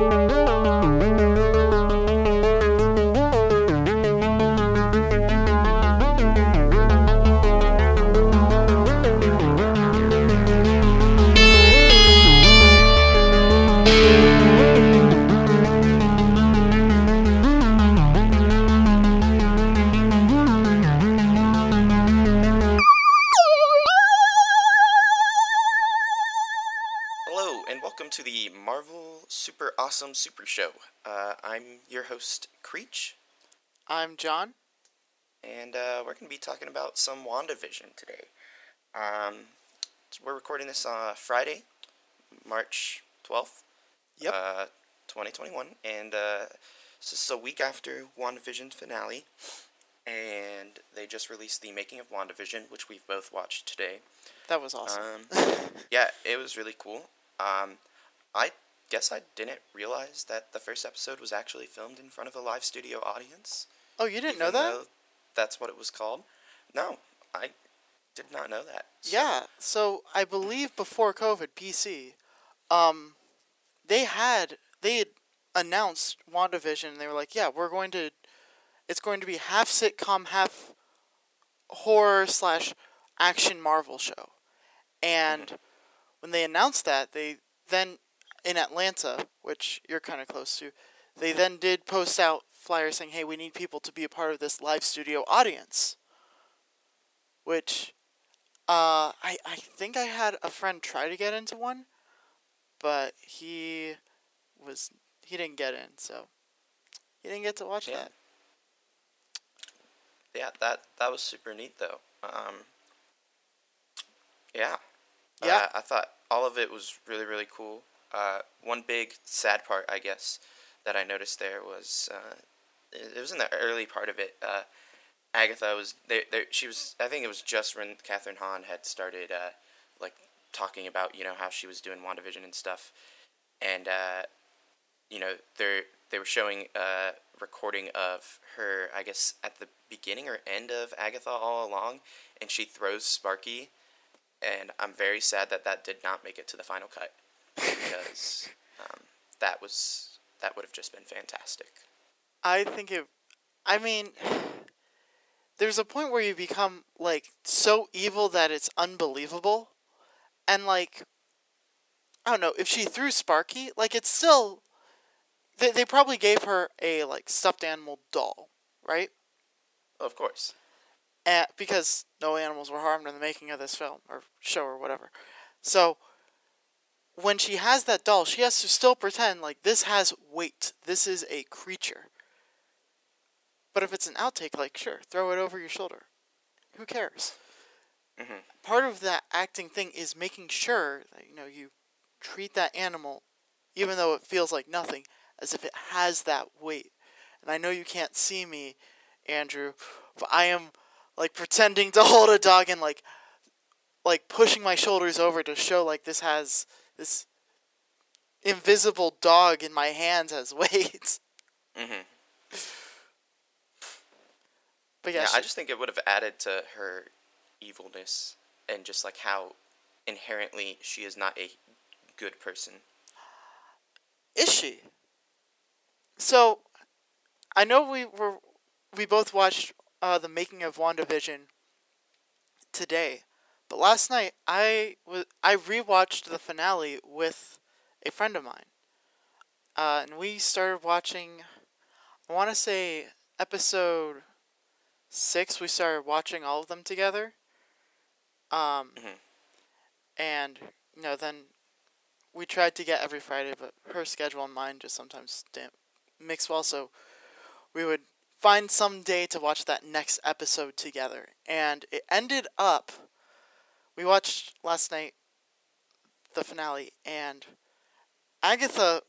Hello, host, Creech, I'm John. and uh, we're going to be talking about some WandaVision today. Um, we're recording this on Friday, March 12th, Yep. uh, 2021, and uh, this is a week after WandaVision's finale, and they just released the making of WandaVision, which we've both watched today. That was awesome. Um, yeah, it was really cool. Um, I guess I didn't realize that the first episode was actually filmed in front of a live studio audience. oh, you didn't know that? That's what it was called. No, I did not know that. So- Yeah. So I believe before COVID, BC, um, they had they had announced WandaVision. And they were like, "Yeah, we're going to. It's going to be half sitcom, half horror slash action Marvel show." And when they announced that, they then in Atlanta, which you're kind of close to, they then did post out flyers saying, "Hey, we need people to be a part of this live studio audience." Which uh, I I think I had a friend try to get into one, but he was he didn't get in, so he didn't get to watch Yeah. that. Yeah, that that was super neat though. Um, yeah. Yeah. Uh, I thought all of it was really really cool. Uh, one big sad part, I guess, that I noticed there was uh, it was in the early part of it. Uh, Agatha was there, there. She was. I think it was just when Kathryn Hahn had started, uh, like talking about you know how she was doing WandaVision and stuff, and uh, you know they're they were showing a recording of her i guess at the beginning or end of agatha all along and she throws sparky and i'm very sad that that did not make it to the final cut because um, that was that would have just been fantastic I think it. I mean, there's a point where you become like so evil that it's unbelievable, and like, I don't know if she threw Sparky, like it's still. They they probably gave her a like stuffed animal doll, right? of course and, because no animals were harmed in the making of this film or show or whatever. So when she has that doll, she has to still pretend like this has weight. This is a creature. But if it's an outtake, like sure, throw it over your shoulder. Who cares? Mhm. Part of that acting thing is making sure that you know you treat that animal, even though it feels like nothing, as if it has that weight. And I know you can't see me, Andrew, but I am like pretending to hold a dog and like like pushing my shoulders over to show like this has this invisible dog in my hands has weight. hmm But yeah, yeah, she- i just think it would have added to her evilness and just like how inherently she is not a good person is she? So, I know we were we both watched uh, the making of WandaVision today, but last night I was I rewatched the finale with a friend of mine, uh, and we started watching. I want to say episode six. We started watching all of them together. Um, Mhm. and you know then we tried to get every Friday, but her schedule and mine just sometimes didn't mix well. So we would find some day to watch that next episode together, and it ended up. We watched last night the finale, and Agatha,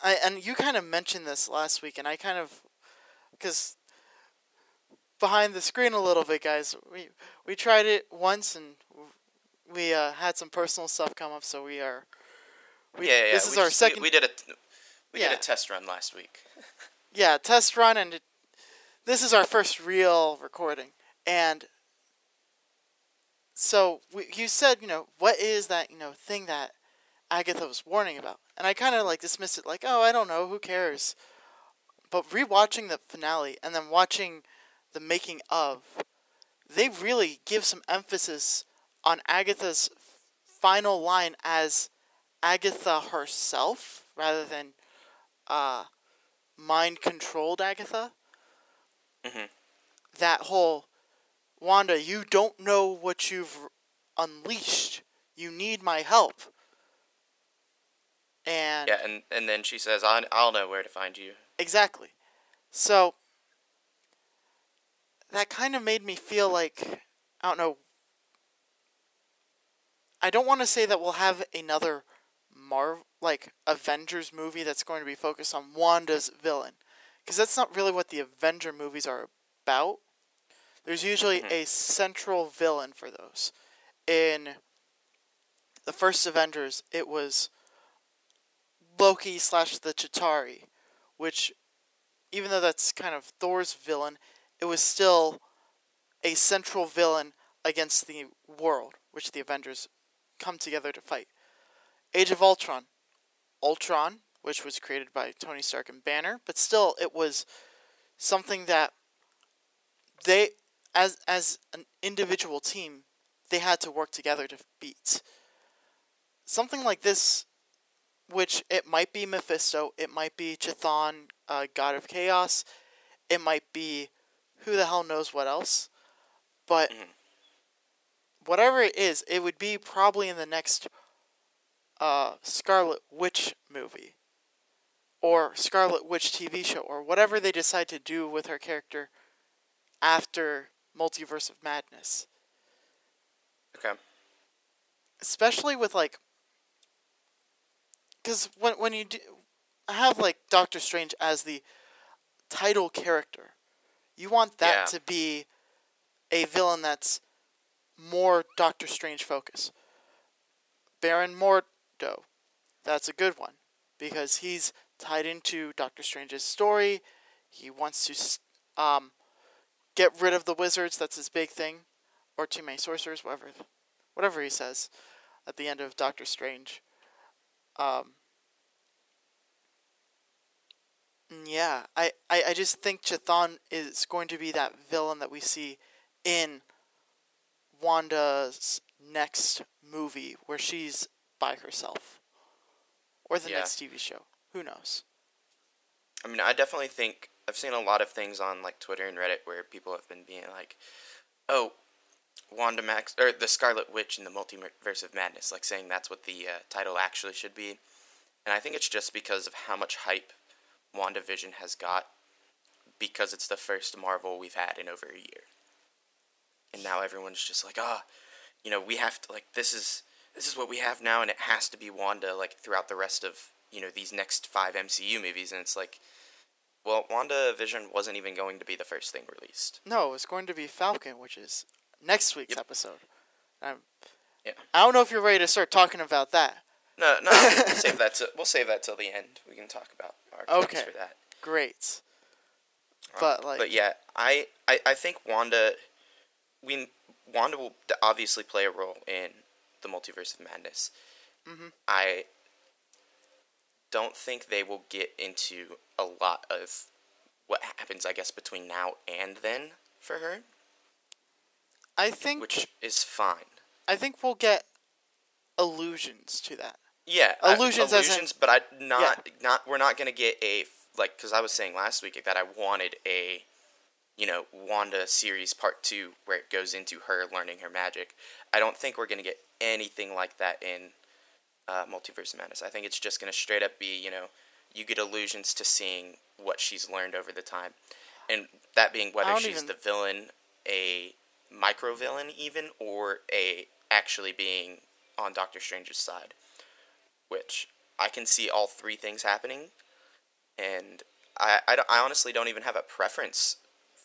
I, and you kind of mentioned this last week, and I kind of, because behind the screen a little bit, guys, we we tried it once and we uh, had some personal stuff come up, so we are. We, yeah, yeah. This we is our just- second. We, did a we did a test run last week. yeah, test run, and it, this is our first real recording. And so you said, you know, what is that, you know, thing that Agatha was warning about. And I kind of like dismissed it like, oh, I don't know, who cares? But rewatching the finale and then watching the making of, they really give some emphasis on Agatha's final line as Agatha herself rather than uh, mind controlled Agatha. Mhm. That whole Wanda, you don't know what you've unleashed. You need my help. And Yeah, and and then she says, "I I'll know where to find you." Exactly. So that kind of made me feel like I don't know. I don't want to say that we'll have another Marvel, like Avengers movie that's going to be focused on Wanda's villain, because that's not really what the Avenger movies are about. There's usually Mhm. a central villain for those. In the first Avengers, it was Loki slash the Chitauri, which, even though that's kind of Thor's villain, it was still a central villain against the world, which the Avengers come together to fight. Age of Ultron, Ultron, which was created by Tony Stark and Banner, but still it was something that they, as as an individual team, they had to work together to beat. Something like this which it might be Mephisto, it might be Chthon, uh, God of Chaos, it might be who the hell knows what else, but Mhm. whatever it is, it would be probably in the next uh, Scarlet Witch movie or Scarlet Witch TV show or whatever they decide to do with her character after Multiverse of Madness. Okay. especially with like because when when you do have like Doctor Strange as the title character, you want that Yeah. to be a villain that's more Doctor Strange focus. Baron Mordo, that's a good one because he's tied into Doctor Strange's story. He wants to um, get rid of the wizards. That's his big thing, or too many sorcerers, whatever, whatever he says at the end of Doctor Strange. Um, yeah, I, I, I just think Chthon is going to be that villain that we see in Wanda's next movie where she's by herself. Or the Yeah. next TV show. Who knows? I mean, I definitely think I've seen a lot of things on like Twitter and Reddit where people have been being like, "Oh, Wanda Max or the Scarlet Witch in the Multiverse of Madness," like saying that's what the uh, title actually should be. And I think it's just because of how much hype WandaVision has got because it's the first Marvel we've had in over a year. And now everyone's just like, "Ah, you know, we have to like this is this is what we have now and it has to be Wanda like throughout the rest of, you know, these next 5 MCU movies." And it's like well, WandaVision wasn't even going to be the first thing released. No, it was going to be Falcon, which is next week's Yep. episode. Um, Yeah. I don't know if you're ready to start talking about that. No, no, we'll save that. To, we'll save that till the end. We can talk about our Okay. for that. Great. Um, But, like- but yeah, I, I, I think Wanda, we Wanda will obviously play a role in the multiverse of madness. Mhm. I don't think they will get into a lot of what happens, I guess, between now and then for her, I think which is fine. I think we'll get allusions to that. Yeah, I- Allusions in- allusions, but I not not we're not gonna get a like because I was saying last week that I wanted a you know Wanda series part two where it goes into her learning her magic. I don't think we're gonna get anything like that in uh, Multiverse of Madness. I think it's just gonna straight up be you know you get allusions to seeing what she's learned over the time, and that being whether she's even- the villain, a micro villain even, or a actually being on Doctor Strange's side which I can see all three things happening, and I, I, don't- I honestly don't even have a preference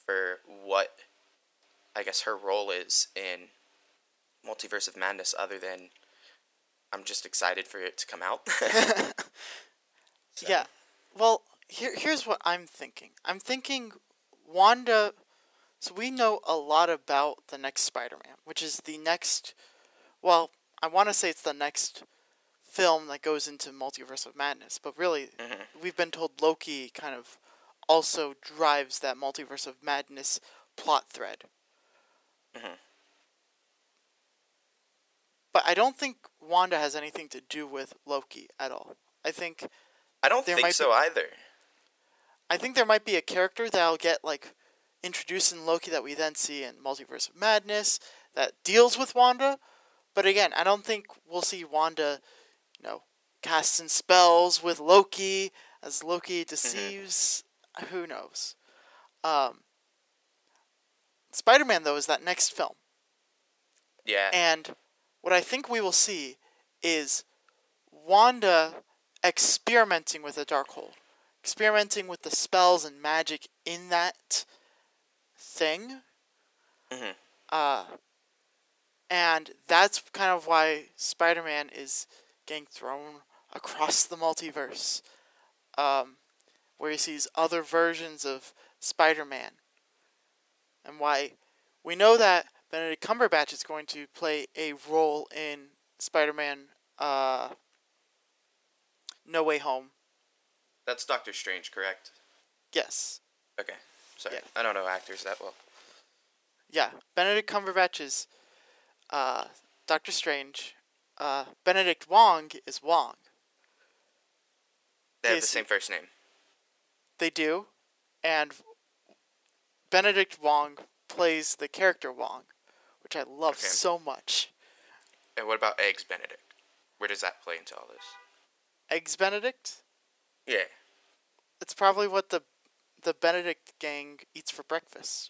for what I guess her role is in Multiverse of Madness, other than I'm just excited for it to come out. So, Yeah. Well, here here's what I'm thinking. I'm thinking Wanda so we know a lot about the next Spider-Man, which is the next well, I want to say it's the next film that goes into Multiverse of Madness, but really, Mhm. we've been told Loki kind of also drives that Multiverse of Madness plot thread. Mhm. But I don't think Wanda has anything to do with Loki at all. I think I don't think might be- so either. I think there might be a character that'll get like introduced in Loki that we then see in Multiverse of Madness that deals with Wanda. But again, I don't think we'll see Wanda, you know, casting spells with Loki as Loki deceives. Who knows? Um, Spider Man though is that next film, Yeah. and what I think we will see is Wanda experimenting with the Darkhold, experimenting with the spells and magic in that thing. Mhm. Uh, and that's kind of why Spider Man is getting thrown across the multiverse, um, where he sees other versions of Spider Man. And why we know that Benedict Cumberbatch is going to play a role in Spider Man uh, No Way Home. That's Doctor Strange, correct? Yes. Okay. Sorry. Yeah. I don't know actors that well. Yeah, Benedict Cumberbatch is uh, Doctor Strange. Uh, Benedict Wong is Wong. They have the same first name. They do, and Benedict Wong plays the character Wong, which I love Okay. so much. And what about Eggs Benedict? Where does that play into all this? Eggs Benedict. Yeah. It's probably what the the Benedict gang eats for breakfast.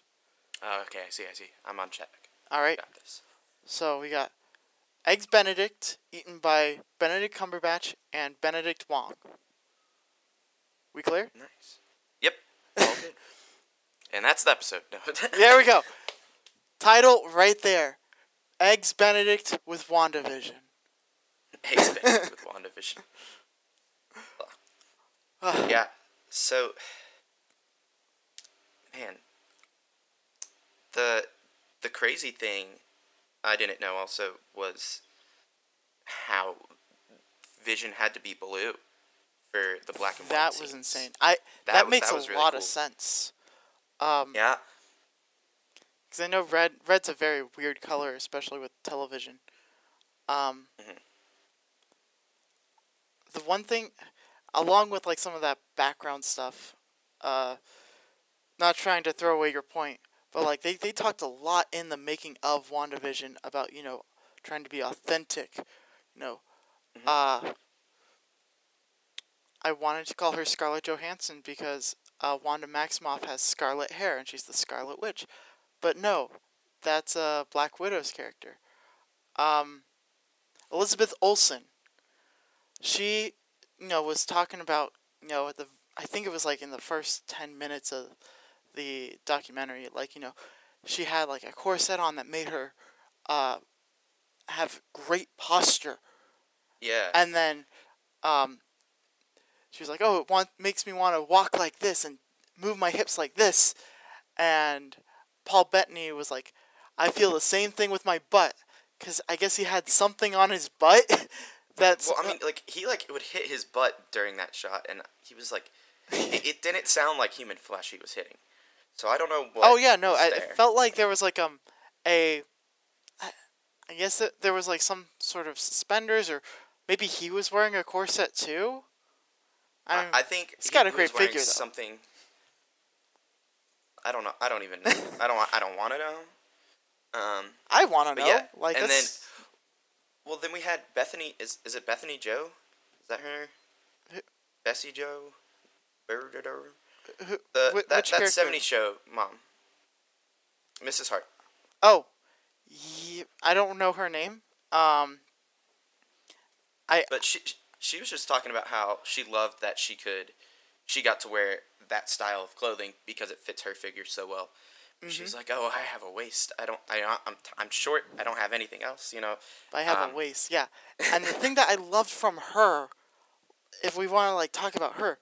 Oh, okay. I see. I see. I'm on check. All right. Got this. So we got Eggs Benedict eaten by Benedict Cumberbatch and Benedict Wong. We clear? Nice. Yep. All good. and that's the episode. There we go. Title right there. Eggs Benedict with WandaVision. Eggs Benedict with WandaVision. yeah. So, man, the the crazy thing I didn't know also was how Vision had to be blue for the black and white. That was insane. I that, That was- makes that a really lot cool. of sense. Um, Yeah. Because I know red red's a very weird color, especially with television. Um, Mhm. the one thing, along with like some of that background stuff, uh, not trying to throw away your point, but like they they talked a lot in the making of WandaVision about you know trying to be authentic, you know, Mhm. uh. I wanted to call her Scarlett Johansson because uh, Wanda Maximoff has scarlet hair and she's the Scarlet Witch. But no, that's uh, Black Widow's character. Um, Elizabeth Olsen. She, you know, was talking about, you know, at the I think it was like in the first ten minutes of the documentary, like you know, she had like a corset on that made her uh, have great posture Yeah. and then um, she was like, "Oh, it want, makes me want to walk like this and move my hips like this." And Paul Bettany was like, "I feel the same thing with my butt because I guess he had something on his butt that's Well, I mean, like he like it would hit his butt during that shot, and he was like, it, it didn't sound like human flesh he was hitting. So I don't know what. oh yeah, no, I, there. it felt like there was like um a I, I guess that there was like some sort of suspenders or maybe he was wearing a corset too. I, I, think he's he- got a great figure, though. Something. I don't know. I don't even. know. I don't. I don't want to know. Um. I want to know. yeah, like and then- Well, then we had Bethany. Is is it Bethany Joe? Is that her? Who- Bessie Joe. Who- The that that? '70s show mom. Mrs. Hart. Oh, ye I don't know her name. Um, I. But she she was just talking about how she loved that she could, she got to wear that style of clothing because it fits her figure so well. She's Mm-hmm. like, oh, I have a waist. I don't. I I'm I'm short. I don't have anything else. You know. I have Um, a waist. Yeah, and the thing that I loved from her, if we want to like talk about her,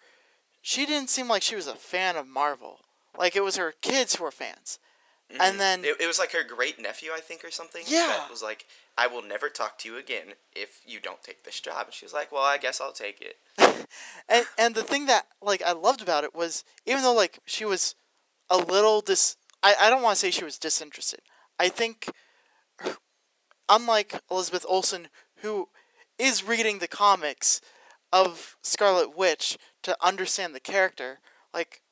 she didn't seem like she was a fan of Marvel. Like it was her kids who were fans, and then It, it was like her great nephew, I think, or something. Yeah. That was like, I will never talk to you again if you don't take this job. And she was like, well, I guess I'll take it. and and the thing that like I loved about it was even though like she was a little dis I, I don't want to say she was disinterested. I think unlike Elizabeth Olsen who is reading the comics of Scarlet Witch to understand the character, like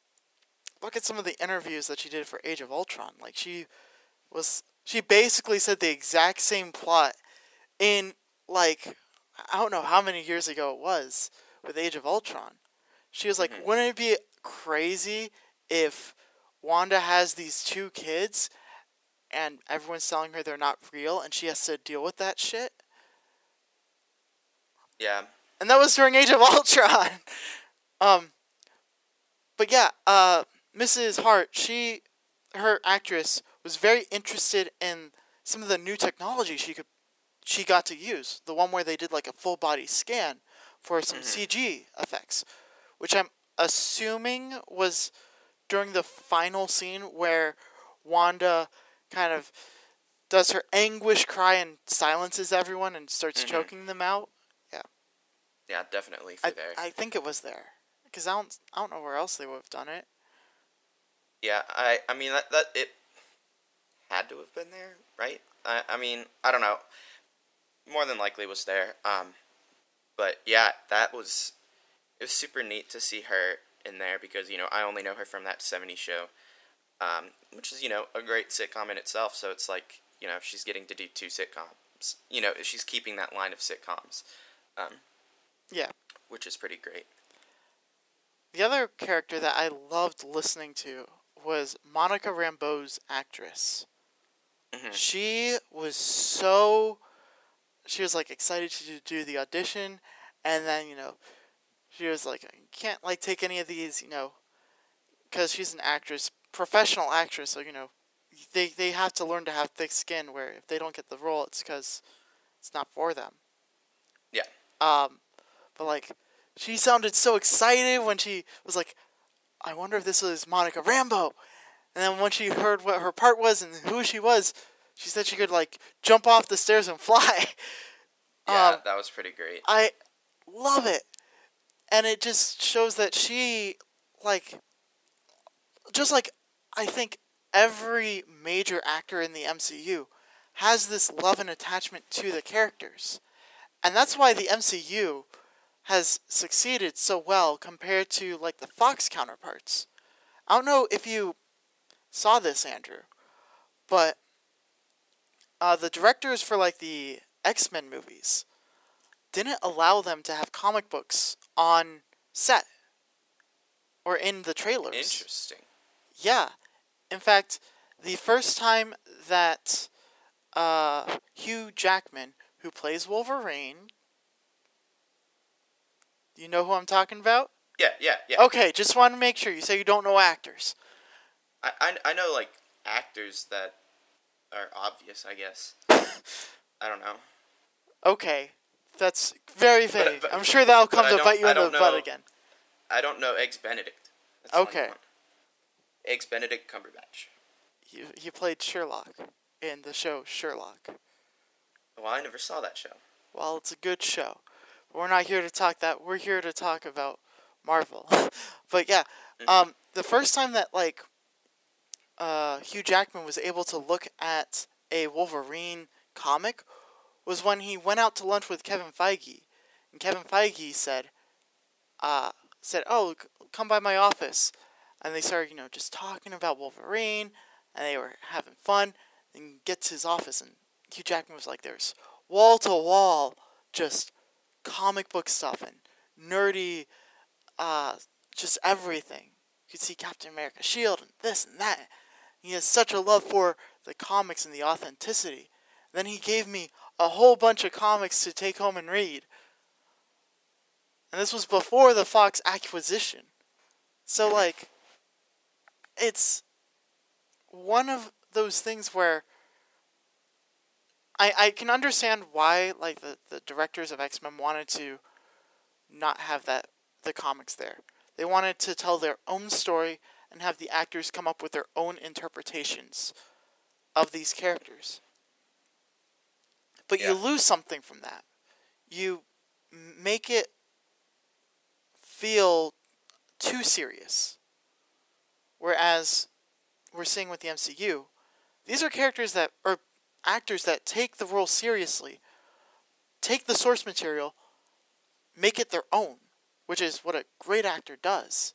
look at some of the interviews that she did for Age of Ultron. Like she was she basically said the exact same plot in like I don't know how many years ago it was with Age of Ultron. She was like, wouldn't it be crazy if Wanda has these two kids and everyone's telling her they're not real and she has to deal with that shit? Yeah. And that was during Age of Ultron. um but yeah, uh Mrs. Hart, she her actress was very interested in some of the new technology she could she got to use. The one where they did like a full body scan for some CG effects, which I'm assuming was during the final scene where Wanda kind of does her anguish cry and silences everyone and starts Mhm. choking them out. Yeah, Yeah, definitely I, there. I think it was there because I don't I don't know where else they would have done it. Yeah, I I mean that that it had to have been there, right? I I mean I don't know. More than likely was there. Um, but yeah, that was it was super neat to see her in there because you know I only know her from that '70s show, um, which is you know a great sitcom in itself. So it's like you know she's getting to do two sitcoms. You know she's keeping that line of sitcoms, um, Yeah. which is pretty great. The other character that I loved listening to was Monica Rambeau's actress. Mhm. She was so she was like excited to do the audition and then, you know, she was like I can't like take any of these, you know, cuz she's an actress, professional actress, so you know, they they have to learn to have thick skin where if they don't get the role it's cuz it's not for them. Yeah. Um but like she sounded so excited when she was like, I wonder if this was Monica Rambeau. And then when she heard what her part was and who she was, she said she could like jump off the stairs and fly. Yeah, Um, that was pretty great. I love it. And it just shows that she like just like I think every major actor in the MCU has this love and attachment to the characters. And that's why the MCU has succeeded so well compared to like the Fox counterparts. I don't know if you saw this, Andrew, but uh, the directors for like the X Men movies didn't allow them to have comic books on set or in the trailers. Interesting. Yeah. In fact, the first time that uh, Hugh Jackman, who plays Wolverine, you know who I'm talking about? Yeah, yeah, yeah. Okay, just want to make sure. You say you don't know actors. I, I, I know like actors that are obvious. I guess. I don't know. Okay, that's very vague. but- I'm sure that'll come to bite you in the don't butt again. I don't know Eggs Benedict. That's Okay. Eggs Benedict Cumberbatch. He, he played Sherlock in the show Sherlock. Well, I never saw that show. Well, it's a good show. But we're not here to talk that. We're here to talk about Marvel. but yeah, um, the first time that like uh, Hugh Jackman was able to look at a Wolverine comic was when he went out to lunch with Kevin Feige, and Kevin Feige said, uh, said, "Oh, come by my office," and they started, you know, just talking about Wolverine, and they were having fun. And gets his office, and Hugh Jackman was like, "There's wall to wall, just comic book stuff and nerdy, uh, just everything. You could see Captain America Shield and this and that. He has such a love for the comics and the authenticity. Then he gave me a whole bunch of comics to take home and read. And this was before the Fox acquisition. So like it's one of those things where I I can understand why like the, the directors of X Men wanted to not have that the comics there. They wanted to tell their own story and have the actors come up with their own interpretations of these characters. But Yeah. you lose something from that. You make it feel too serious. Whereas we're seeing with the MCU, these are characters that are actors that take the role seriously, take the source material, make it their own, which is what a great actor does.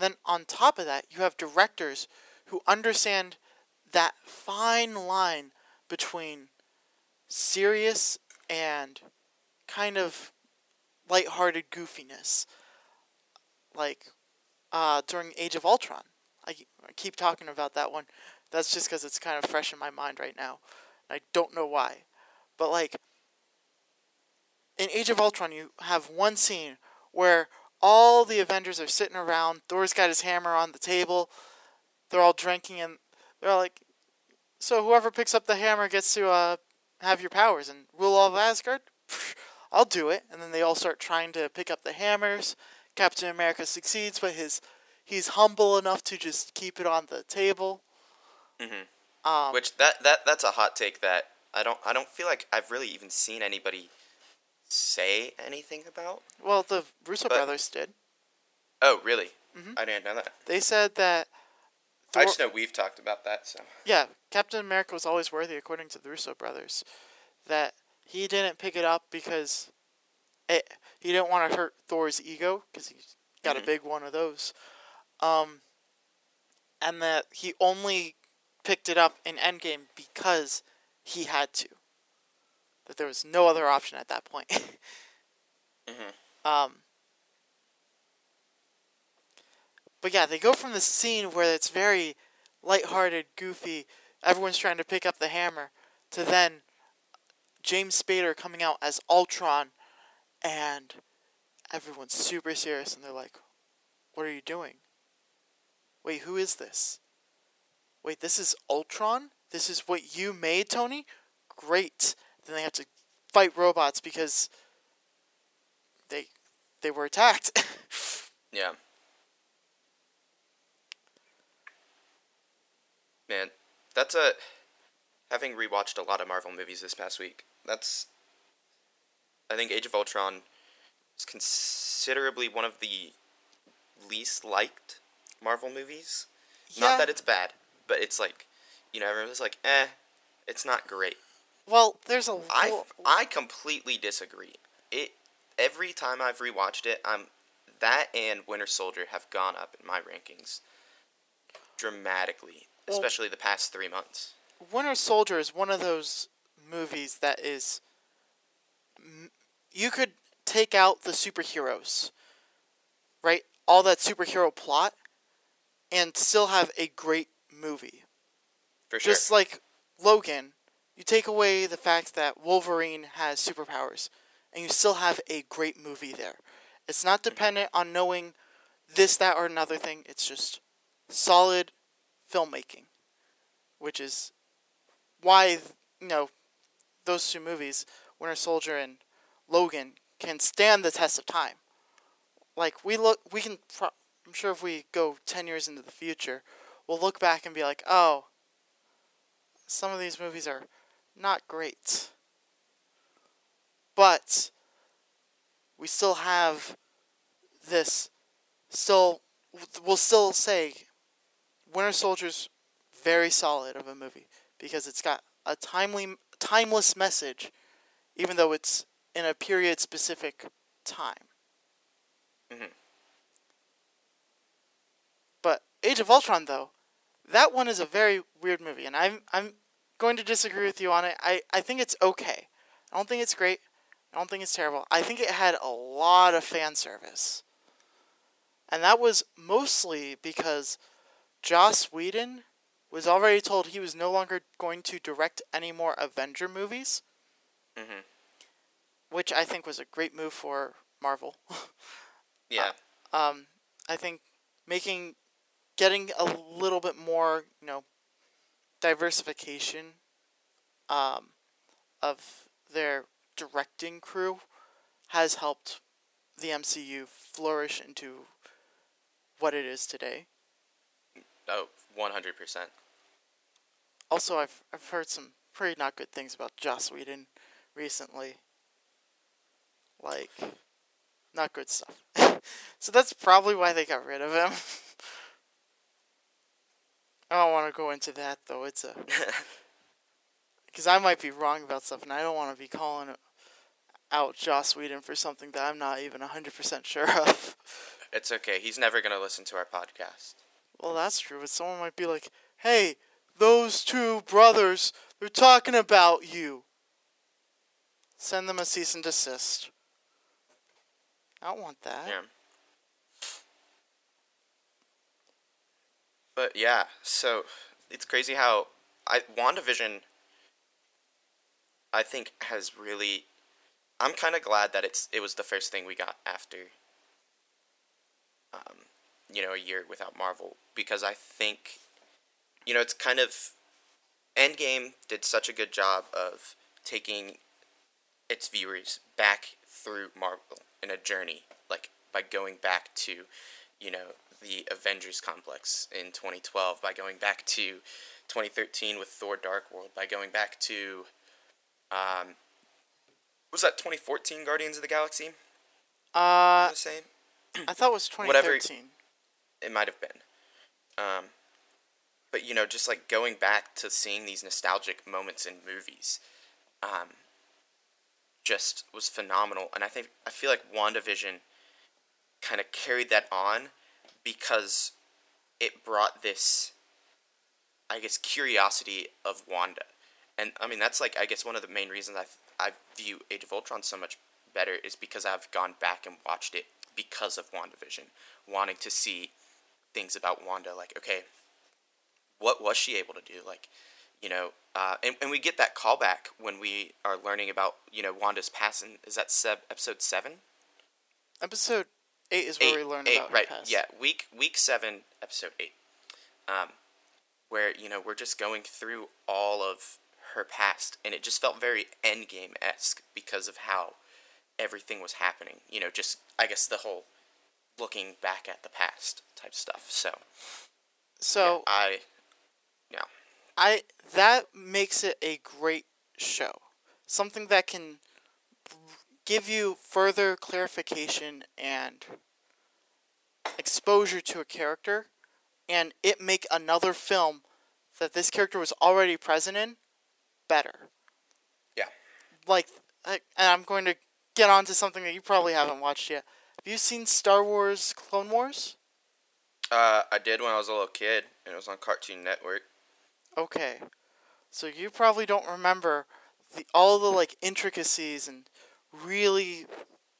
And then on top of that, you have directors who understand that fine line between serious and kind of lighthearted goofiness. Like uh, during Age of Ultron. I, I keep talking about that one. That's just because it's kind of fresh in my mind right now. I don't know why. But, like, in Age of Ultron, you have one scene where all the Avengers are sitting around. Thor's got his hammer on the table. They're all drinking, and they're all like, So whoever picks up the hammer gets to uh, have your powers and rule all of Asgard? I'll do it. And then they all start trying to pick up the hammers. Captain America succeeds, but his he's humble enough to just keep it on the table. Mhm. Um, Which that that that's a hot take that I don't I don't feel like I've really even seen anybody say anything about. well, the Russo but- brothers did. Oh, really? Mhm. I didn't know that. They said that. I just know we've talked about that. So yeah, Captain America was always worthy, according to the Russo brothers. That he didn't pick it up because it, he didn't want to hurt Thor's ego because he's got Mhm. a big one of those. Um, and that he only picked it up in Endgame because he had to. That there was no other option at that point. Mhm. Um, but yeah, they go from the scene where it's very lighthearted, goofy, everyone's trying to pick up the hammer, to then James Spader coming out as Ultron, and everyone's super serious, and they're like, "What are you doing? Wait, who is this? Wait, this is Ultron? This is what you made, Tony? Great." Then they have to fight robots because they they were attacked. yeah. Man, that's a having rewatched a lot of Marvel movies this past week. That's I think Age of Ultron is considerably one of the least liked Marvel movies. Yeah. Not that it's bad, but it's like, you know, everyone's like, eh, it's not great. Well, there's a I I completely disagree. It every time I've rewatched it, I'm that and Winter Soldier have gone up in my rankings dramatically, Well- especially the past three months. Winter Soldier is one of those movies that is. You could take out the superheroes, right? All that superhero plot, and still have a great movie. For sure. Just like Logan, you take away the fact that Wolverine has superpowers, and you still have a great movie there. It's not mm-hmm. dependent on knowing this, that, or another thing. It's just solid filmmaking, which is why you know those two movies, Winter Soldier and Logan, can stand the test of time. Like we look, we can. Pro- I'm sure if we go ten years into the future, we'll look back and be like, oh, some of these movies are not great. But we still have this still we'll still say Winter Soldier's very solid of a movie because it's got a timely timeless message even though it's in a period specific time. Mhm. But Age of Ultron though, that one is a very weird movie and I'm I'm going to disagree with you on it. I, I think it's okay. I don't think it's great. I don't think it's terrible. I think it had a lot of fan service. And that was mostly because Joss Whedon was already told he was no longer going to direct any more Avenger movies, hmm which I think was a great move for Marvel. Yeah. um, I think making, getting a little bit more, you know, diversification um, of their directing crew has helped the MCU flourish into what it is today. Oh, Oh, one hundred percent. Also, I've I've heard some pretty not good things about Joss Whedon recently. Like, not good stuff. so that's probably why they got rid of him. I don't want to go into that though. It's a because I might be wrong about stuff, and I don't want to be calling out Joss Whedon for something that I'm not even hundred percent sure of. It's okay. He's never gonna listen to our podcast. Well, that's true, but someone might be like, "Hey, those two brothers, they're talking about you." Send them a cease and desist. I don't want that. Yeah. But yeah, so it's crazy how I WandaVision I think has really I'm kind of glad that it's it was the first thing we got after um you know a year without Marvel because I think you know it's kind of Endgame did such a good job of taking its viewers back through Marvel in a journey like by going back to you know the Avengers complex in 2012 by going back to 2013 with Thor Dark World by going back to um was that 2014 Guardians of the Galaxy? Uh, the same? I thought it was Whatever- 2013. It might have been. Um but you know, just like going back to seeing these nostalgic moments in movies, um, just was phenomenal. And I think I feel like WandaVision kind of carried that on because it brought this, I guess, curiosity of Wanda. And I mean, that's like I guess one of the main reasons I I view Age of Ultron so much better is because I've gone back and watched it because of WandaVision, wanting to see things about Wanda. Like, okay, what was she able to do? Like, you know, uh, and, and we get that callback when we are learning about, you know, Wanda's past. Is that seb- episode seven? Episode eight is where Eight, we learn eight, about right? Yeah, week week seven, episode eight, um, where you know we're just going through all of her past, and it just felt very Endgame esque because of how everything was happening. You know, just I guess the whole looking back at the past type stuff. So So yeah, I, yeah, I that makes it a great show. Something that can give you further clarification and exposure to a character and it make another film that this character was already present in better. yeah. Like and I'm going to get on to something that you probably haven't watched yet. Have you seen Star Wars Clone Wars? Uh, I did when I was a little kid, and it was on Cartoon Network. Okay. So you probably don't remember the all the like intricacies and really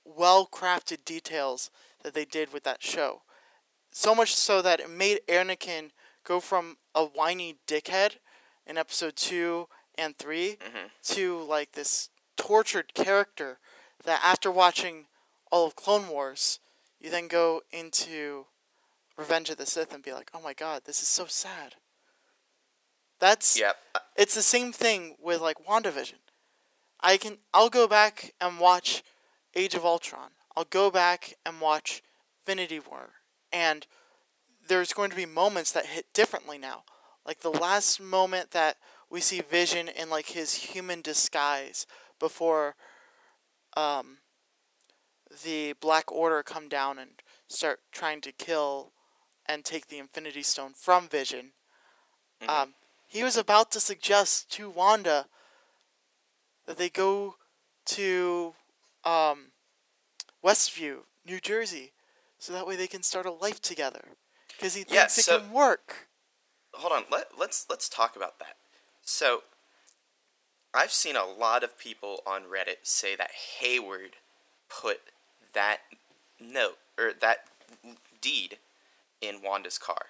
well crafted details that they did with that show. So much so that it made Anakin go from a whiny dickhead in episode 2 and 3 Mhm. to like this tortured character that after watching all of Clone Wars, you then go into Revenge of the Sith and be like, "Oh my god, this is so sad." That's uh, it's the same thing with like WandaVision. I can I'll go back and watch Age of Ultron. I'll go back and watch Infinity War. And there's going to be moments that hit differently now. Like the last moment that we see Vision in like his human disguise before um the Black Order come down and start trying to kill and take the Infinity Stone from Vision. Um, he was about to suggest to Wanda that they go to um, Westview, New Jersey, so that way they can start a life together. Because he Yeah, thinks it can work. hold on. Let let's let's talk about that. So, I've seen a lot of people on Reddit say that Hayward put that note or that deed in Wanda's car.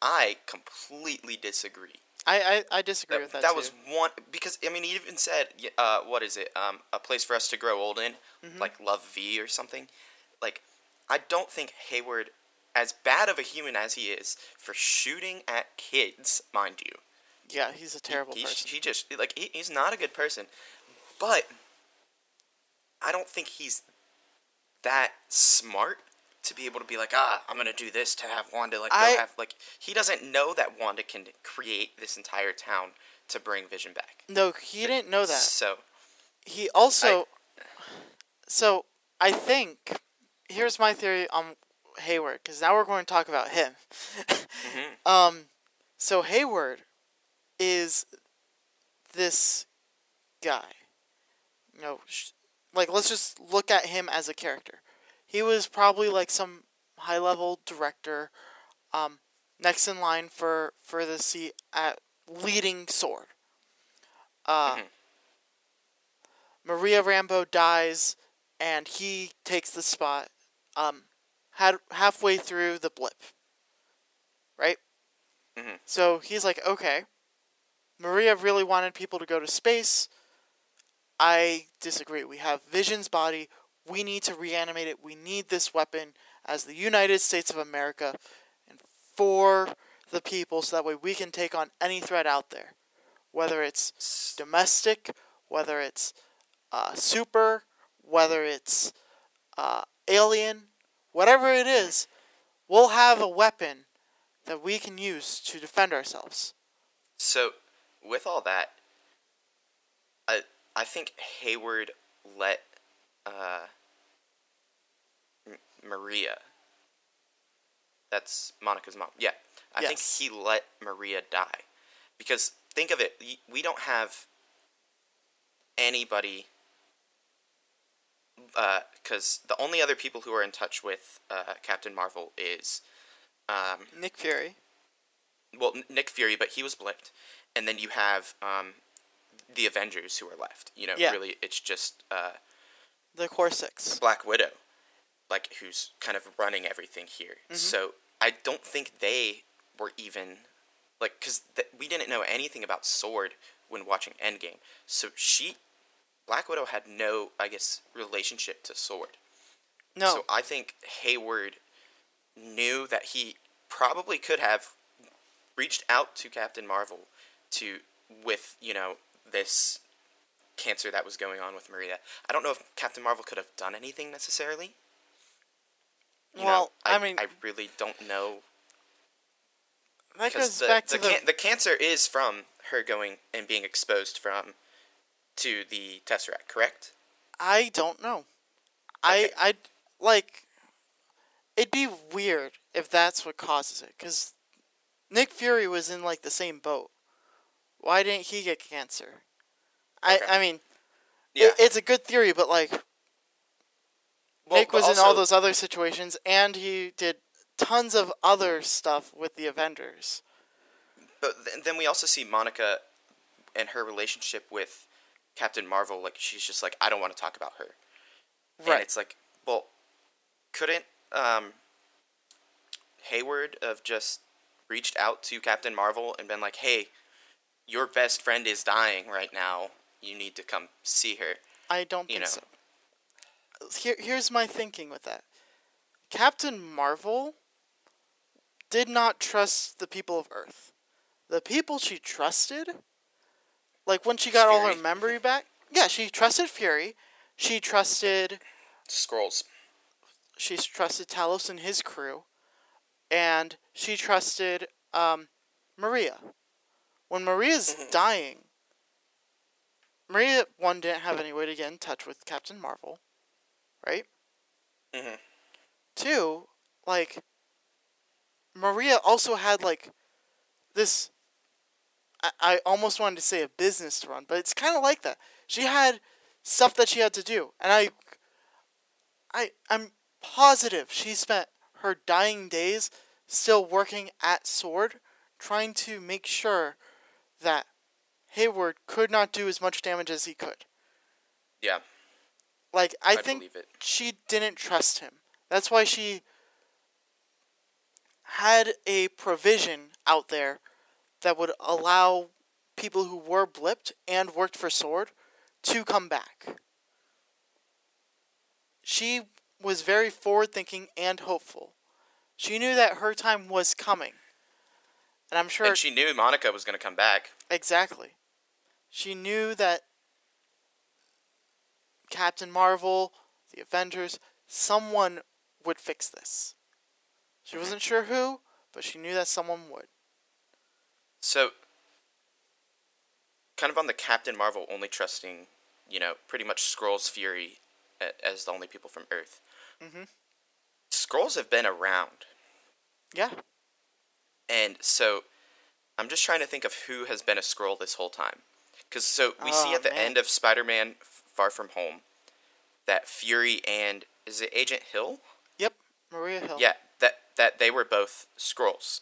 I completely disagree. I, I, I disagree That, with that. that too. was one because I mean he even said uh, what is it um, a place for us to grow old in Mm-hmm. like Love V or something like I don't think Hayward as bad of a human as he is for shooting at kids mind you yeah, he's a terrible he, person. he just like he, he's not a good person but I don't think he's that smart to be able to be like, ah, I'm gonna do this to have Wanda like I- go have like he doesn't know that Wanda can create this entire town to bring Vision back. No, he didn't know that. So He also. so I think here's my theory on Hayward because now we're going to talk about him. Um, so Hayward is this guy. You know, sh- like let's just look at him as a character. He was probably like some high level director, um, next in line for for the seat at leading sword. Uh, Maria Rambeau dies, and he takes the spot. Um, had halfway through the blip. Right. Mhm. So he's like, okay. Maria really wanted people to go to space. I disagree. We have Vision's body. We need to reanimate it. We need this weapon as the United States of America and for the people so that way we can take on any threat out there. Whether it's domestic, whether it's uh, super, whether it's uh, alien, whatever it is, we'll have a weapon that we can use to defend ourselves. So, with all that, I I think Hayward let uh, Maria. That's Monica's mom. Yeah, I Yes. think he let Maria die because think of it. We don't have anybody. Because the only other people who are in touch with uh, Captain Marvel is um, Nick Fury. well, Nick Fury, but he was blipped, and then you have um, the Avengers who are left. You know, Yeah. really, it's just uh, The Core Six. Black Widow, like who's kind of running everything here. Mm-hmm. So I don't think they were even like because th- we didn't know anything about Sword when watching Endgame. So she, Black Widow, had no, I guess, relationship to Sword. No, So I think Hayward knew that he probably could have reached out to Captain Marvel to with, you know, this cancer that was going on with Maria. I don't know if Captain Marvel could have done anything necessarily. You Well, know, I I, mean- I really don't know that goes the, back the, to the. can- the cancer is from her going and being exposed from to the Tesseract, correct? I don't know. I Okay. I like. It'd be weird if that's what causes it, because Nick Fury was in like the same boat. Why didn't he get cancer? I I mean, Yeah. it, it's a good theory, but like Well, Nick was in all those other situations, and he did tons of other stuff with the Avengers. But then we also see Monica and her relationship with Captain Marvel. Like she's just like, I don't want to talk about her. Right. And it's like, well, couldn't um, Hayward have just reached out to Captain Marvel and been like, hey, your best friend is dying right now. You need to come see her. I don't You think know. so. Here, here's my thinking with that. Captain Marvel did not trust the people of Earth. The people she trusted, like when she got all her memory back, yeah, she trusted Fury. She trusted Skrulls. she trusted Talos and his crew, and she trusted um, Maria. When Maria's dying, Maria one didn't have any way to get in touch with Captain Marvel, right? Mm-hmm. Two, like Maria also had like this. I, I almost wanted to say a business to run, but it's kind of like that. She had stuff that she had to do, and I I I'm positive she spent her dying days still working at Sword, trying to make sure that Hayward could not do as much damage as he could. Yeah, Like I, I think it. she didn't trust him. That's why she had a provision out there that would allow people who were blipped and worked for Sword to come back. She was very forward thinking and hopeful. She knew that her time was coming. And I'm sure and she knew Monica was going to come back. Exactly. She knew that Captain Marvel, the Avengers, someone would fix this. She wasn't sure who, but she knew that someone would. So, kind of on the Captain Marvel only trusting, you know, pretty much Skrulls Fury as the only people from Earth. Mhm. Skrulls have been around, Yeah. and so I'm just trying to think of who has been a Skrull this whole time. Because so we see Oh, at the man. end of Spider-Man: Far From Home that Fury and is it Agent Hill? Yep. Maria Hill. Yeah, that that they were both Skrulls.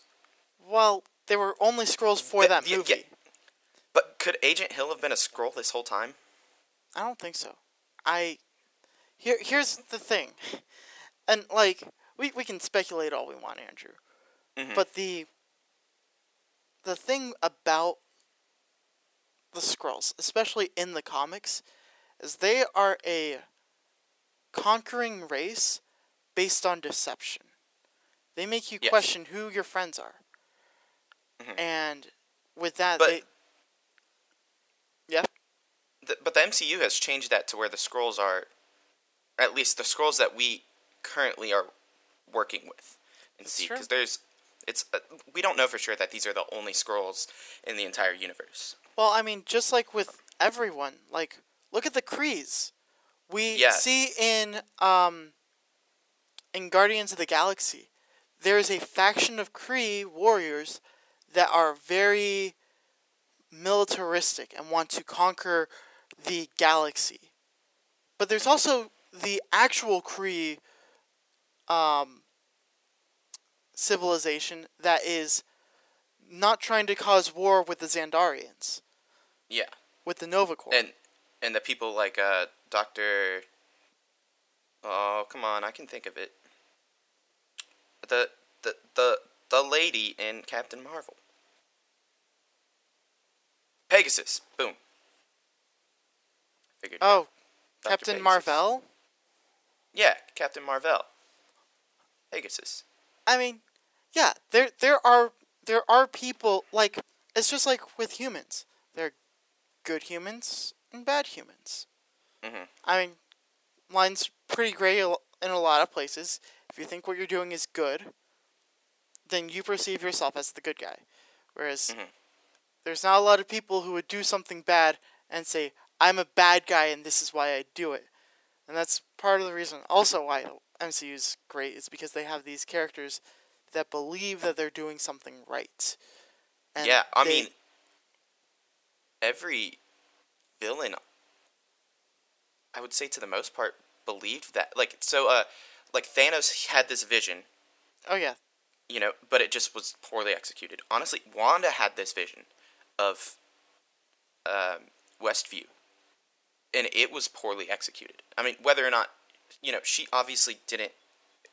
Well, they were only Skrulls for Th- that yeah, movie. yeah. But could Agent Hill have been a Skrull this whole time? I don't think so. I here here's the thing, and like we we can speculate all we want, Andrew, Mhm. but the the thing about the Skrulls, especially in the comics, is they are a conquering race based on deception. They make you Yes. question who your friends are, Mhm. and with that, But- they yeah. the, but the MCU has changed that to where the Skrulls are, at least the Skrulls that we currently are working with and That's see, because there's, it's uh, we don't know for sure that these are the only Skrulls in the entire universe. Well, I mean, just like with everyone, like look at the Krees. We Yeah. see in um in Guardians of the Galaxy, there is a faction of Kree warriors that are very militaristic and want to conquer the galaxy. But there's also the actual Kree um, civilization that is not trying to cause war with the Xandarians, Yeah, with the Nova Corps. and and the people like uh Doctor. Oh come on, I can think of it. The the the the lady in Captain Marvel. Pegasus. Boom. Figured. oh. Captain Pegasus. Marvel. Yeah, Captain Marvel. Pegasus. I mean, yeah, there there are there are people like it's just like with humans. There are good humans and bad humans. Mhm. I mean, line's pretty gray in a lot of places. If you think what you're doing is good, then you perceive yourself as the good guy. Whereas Mhm. there's not a lot of people who would do something bad and say, "I'm a bad guy and this is why I do it." And that's part of the reason also why MCU is great is because they have these characters that believe that they're doing something right. And yeah, I they- mean, every villain, I would say to the most part, believed that. Like, so, uh, like Thanos had this vision, oh yeah, you know, but it just was poorly executed. Honestly, Wanda had this vision of um, Westview, and it was poorly executed. I mean, whether or not, you know, she obviously didn't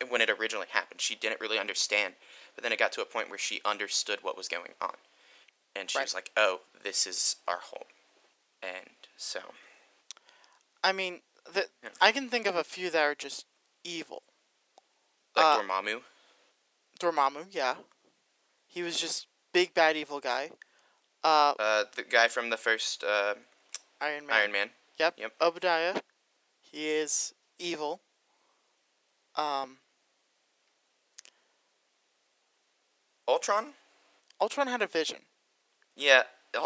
when it originally happened. She didn't really understand, but then it got to a point where she understood what was going on, and she Right. was like, "Oh, this is our home," and so I mean, the, Yeah. I can think of a few that are just evil. like Uh, Dormammu. Dormammu, yeah, he was just big bad evil guy. Uh, Uh, the guy from the first uh, Iron Man. Iron Man. Yep. Yep. Obadiah, he is evil. Um, Ultron. Ultron had a vision. Yeah,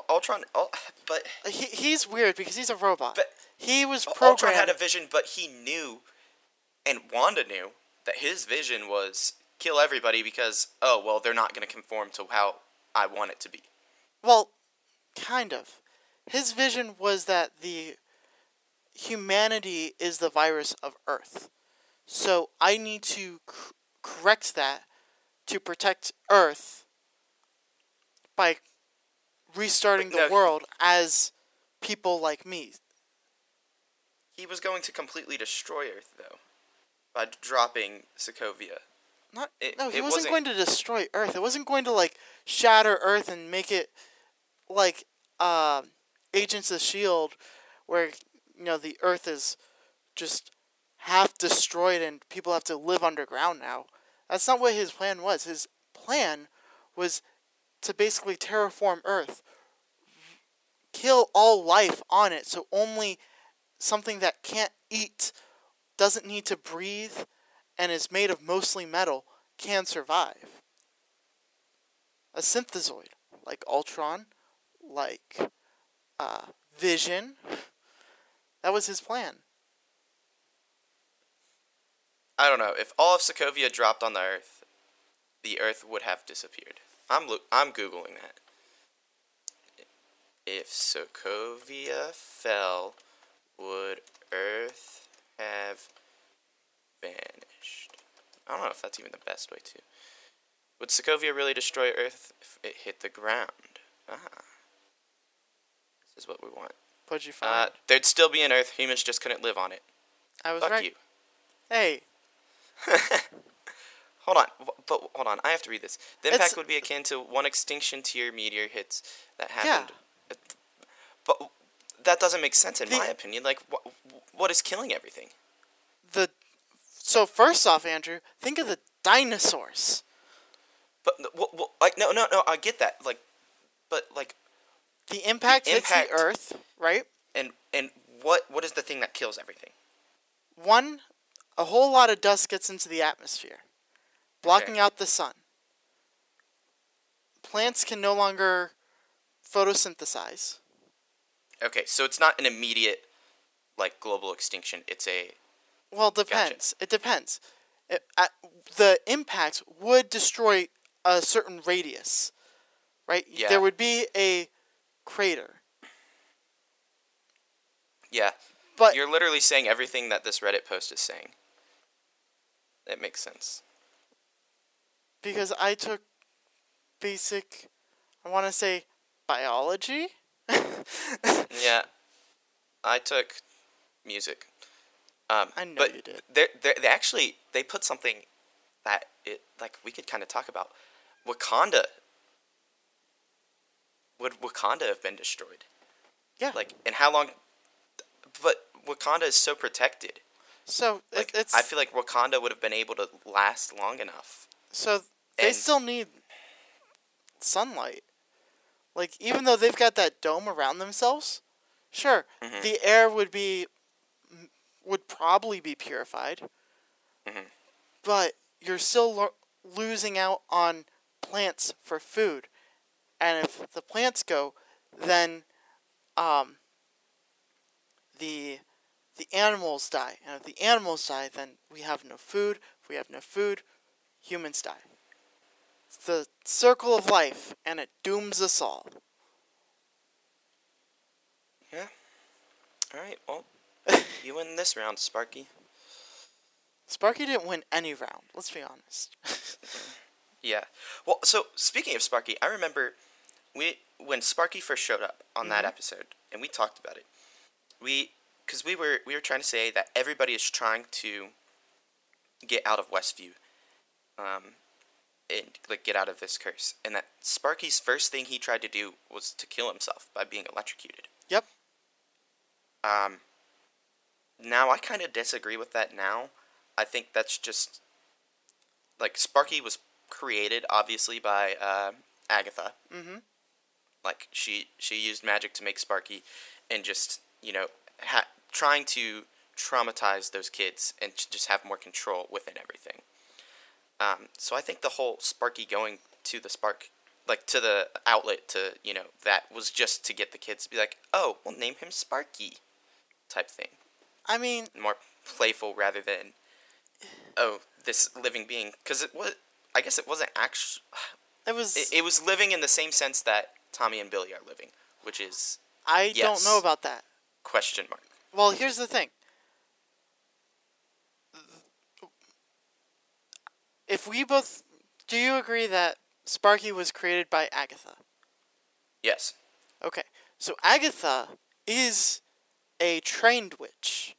Ultron. Ul- but He he's weird because he's a robot. But- he was Ultron had a vision, but he knew, and Wanda knew that his vision was kill everybody because oh well they're not going to conform to how I want it to be. Well, kind of. His vision was that the humanity is the virus of Earth. So I need to c- correct that to protect Earth by restarting the No, world as people like me. He was going to completely destroy Earth though by dropping Sokovia. Not It- no, he wasn't, wasn't- going to destroy Earth. It wasn't going to like shatter Earth and make it like uh, Agents of Shield, where you know the Earth is just half destroyed and people have to live underground now. That's not what his plan was. His plan was to basically terraform Earth, kill all life on it, so only something that can't eat, doesn't need to breathe, and is made of mostly metal can survive. A synthezoid, like Ultron, like uh, Vision, that was his plan. I don't know. If all of Sokovia dropped on the Earth, the Earth would have disappeared. I'm I'm googling that. If Sokovia fell, would Earth have vanished? I don't know if that's even the best way to. Would Sokovia really destroy Earth if it hit the ground? Ah. This is what we want. What'd you Uh, find? there'd still be an Earth. Humans just couldn't live on it. I was Fuck right. you. Hey, Hold on, but hold on. I have to read this. The It's- impact would be akin to one extinction tier meteor hits that happened. Yeah. But that doesn't make sense in The- my opinion. Like, wh- what is killing everything? the so first off, Andrew, think of the dinosaurs. But wh- wh- like, no, no, no. I get that. Like, but like, The impact, hits impact- the Earth, right? and and what what is the thing that kills everything? One, a whole lot of dust gets into the atmosphere, blocking Okay. out the sun. Plants can no longer photosynthesize. Okay, so it's not an immediate like global extinction. It's a Well, it depends. It depends. It, uh, the impact would destroy a certain radius, right? Yeah. There would be a crater, yeah. but You're literally saying everything that this Reddit post is saying. That makes sense. Because I took basic, I want to say biology. Yeah, I took music. Um, I know but you did. They they actually they put something that it like we could kind of talk about. Wakanda. Would Wakanda have been destroyed? Yeah. Like, and how long? But Wakanda is so protected. so Like, it's I feel like Wakanda would have been able to last long enough. so they and- still need sunlight. Like even though they've got that dome around themselves, sure, Mhm. the air would be would probably be purified. Mhm. But you're still lo- losing out on plants for food. And if the plants go, then um the the animals die. And if the animals die, then we have no food. If we have no food, humans die. It's the circle of life, and it dooms us all. Yeah. All right. Well, you win this round, Sparky. Sparky didn't win any round, let's be honest. Yeah. Well, so speaking of Sparky, I remember we when Sparky first showed up on that episode, and we talked about it. We because we were we were trying to say that everybody is trying to get out of Westview, um, and like get out of this curse, and that Sparky's first thing he tried to do was to kill himself by being electrocuted. yep. Um, now I kind of disagree with that. Now, I think that's just like Sparky was created obviously by uh, Agatha. Mm-hmm. Like she she used magic to make Sparky, and just you know ha- trying to traumatize those kids and to just have more control within everything. Um, so I think the whole Sparky going to the Spark, like to the outlet to you know that was just to get the kids to be like, oh, we'll name him Sparky, type thing I mean, more playful rather than oh this living being because it was I guess it wasn't actually it was. it, it was living in the same sense that Tommy and Billy are living, which is I don't know about that. question mark. Well, here's the thing. If we both. Do you agree that Sparky was created by Agatha? Yes. Okay. So Agatha is a trained witch,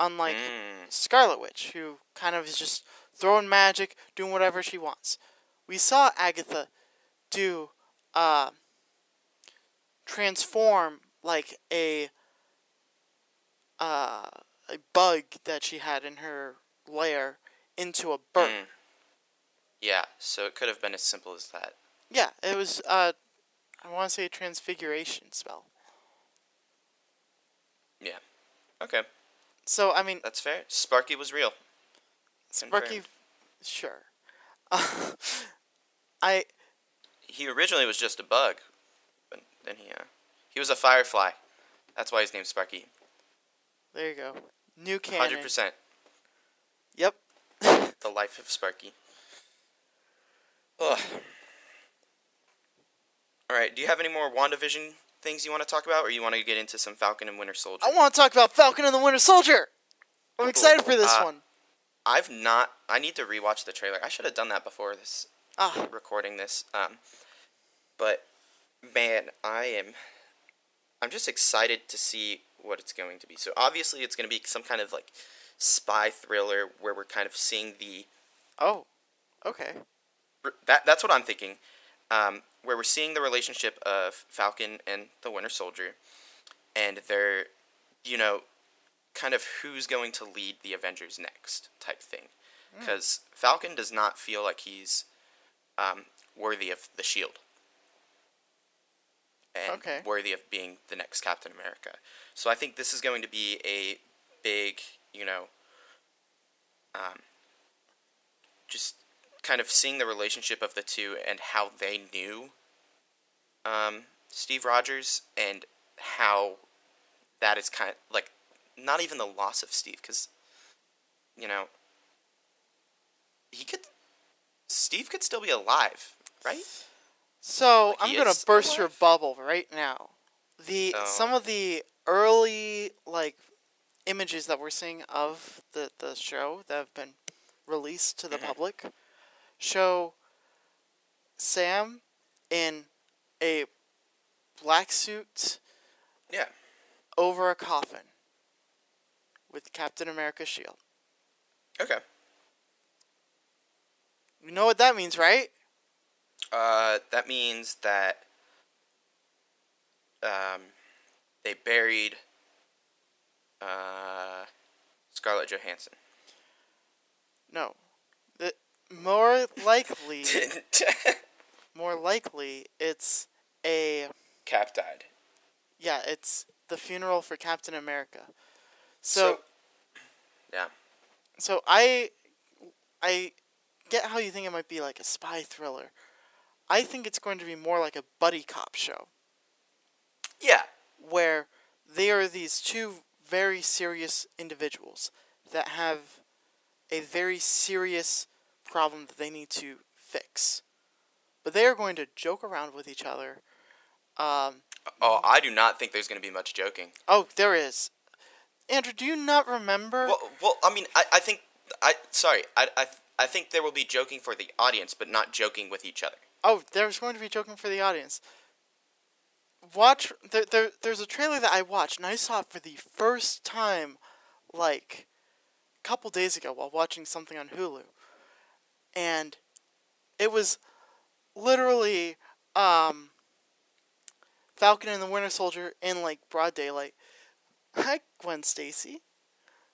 unlike Mm. Scarlet Witch, who kind of is just throwing magic, doing whatever she wants. We saw Agatha do uh, transform like a uh, a bug that she had in her lair into a bird. Mm. Yeah. So it could have been as simple as that. Yeah, it was. Uh, I want to say a transfiguration spell. Yeah. Okay. So I mean, That's fair. Sparky was real. Sparky, confirmed. sure. I He originally was just a bug, but then he uh, he was a firefly. That's why his name's Sparky. there you go. New canon. Hundred percent. Yep. The life of Sparky. Ugh. All right. Do you have any more WandaVision things you want to talk about, or you want to get into some Falcon and Winter Soldier? I want to talk about Falcon and the Winter Soldier. I'm excited for this Uh, one. I've not. I need to rewatch the trailer. I should have done that before this Ah, recording this. Um, but man, I am. I'm just excited to see what it's going to be. So obviously, it's going to be some kind of like spy thriller where we're kind of seeing the oh, okay. That that's what I'm thinking. Um, where we're seeing the relationship of Falcon and the Winter Soldier, and they're, you know, kind of who's going to lead the Avengers next type thing. Because Falcon does not feel like he's um, worthy of the shield. And Okay. worthy of being the next Captain America. So I think this is going to be a big, you know, um, just kind of seeing the relationship of the two and how they knew um, Steve Rogers and how that is kind of like not even the loss of Steve because you know he could Steve could still be alive, right? So Like, I'm gonna burst your bubble right now. The Oh. some of the early like images that we're seeing of the the show that have been released to the Mhm. public show Sam in a black suit Yeah. over a coffin with Captain America's shield. Okay. You know what that means, right? Uh, that means that um, they buried uh, Scarlett Johansson. No. The, more likely, more likely, it's a Cap died. yeah, it's the funeral for Captain America. So, yeah. so I, I get how you think it might be like a spy thriller. I think it's going to be more like a buddy cop show Yeah. where they are these two very serious individuals that have a very serious problem that they need to fix. But they are going to joke around with each other. Um, Oh, I do not think there's going to be much joking. oh, there is. Andrew, do you not remember? Well, well, I mean, I, I think I sorry, I, I, I think there will be joking for the audience, but not joking with each other. Oh, there's going to be joking for the audience. Watch there, there there's a trailer that I watched and I saw it for the first time like a couple days ago while watching something on Hulu. And it was literally um Falcon and the Winter Soldier in like broad daylight. Hi Gwen Stacy.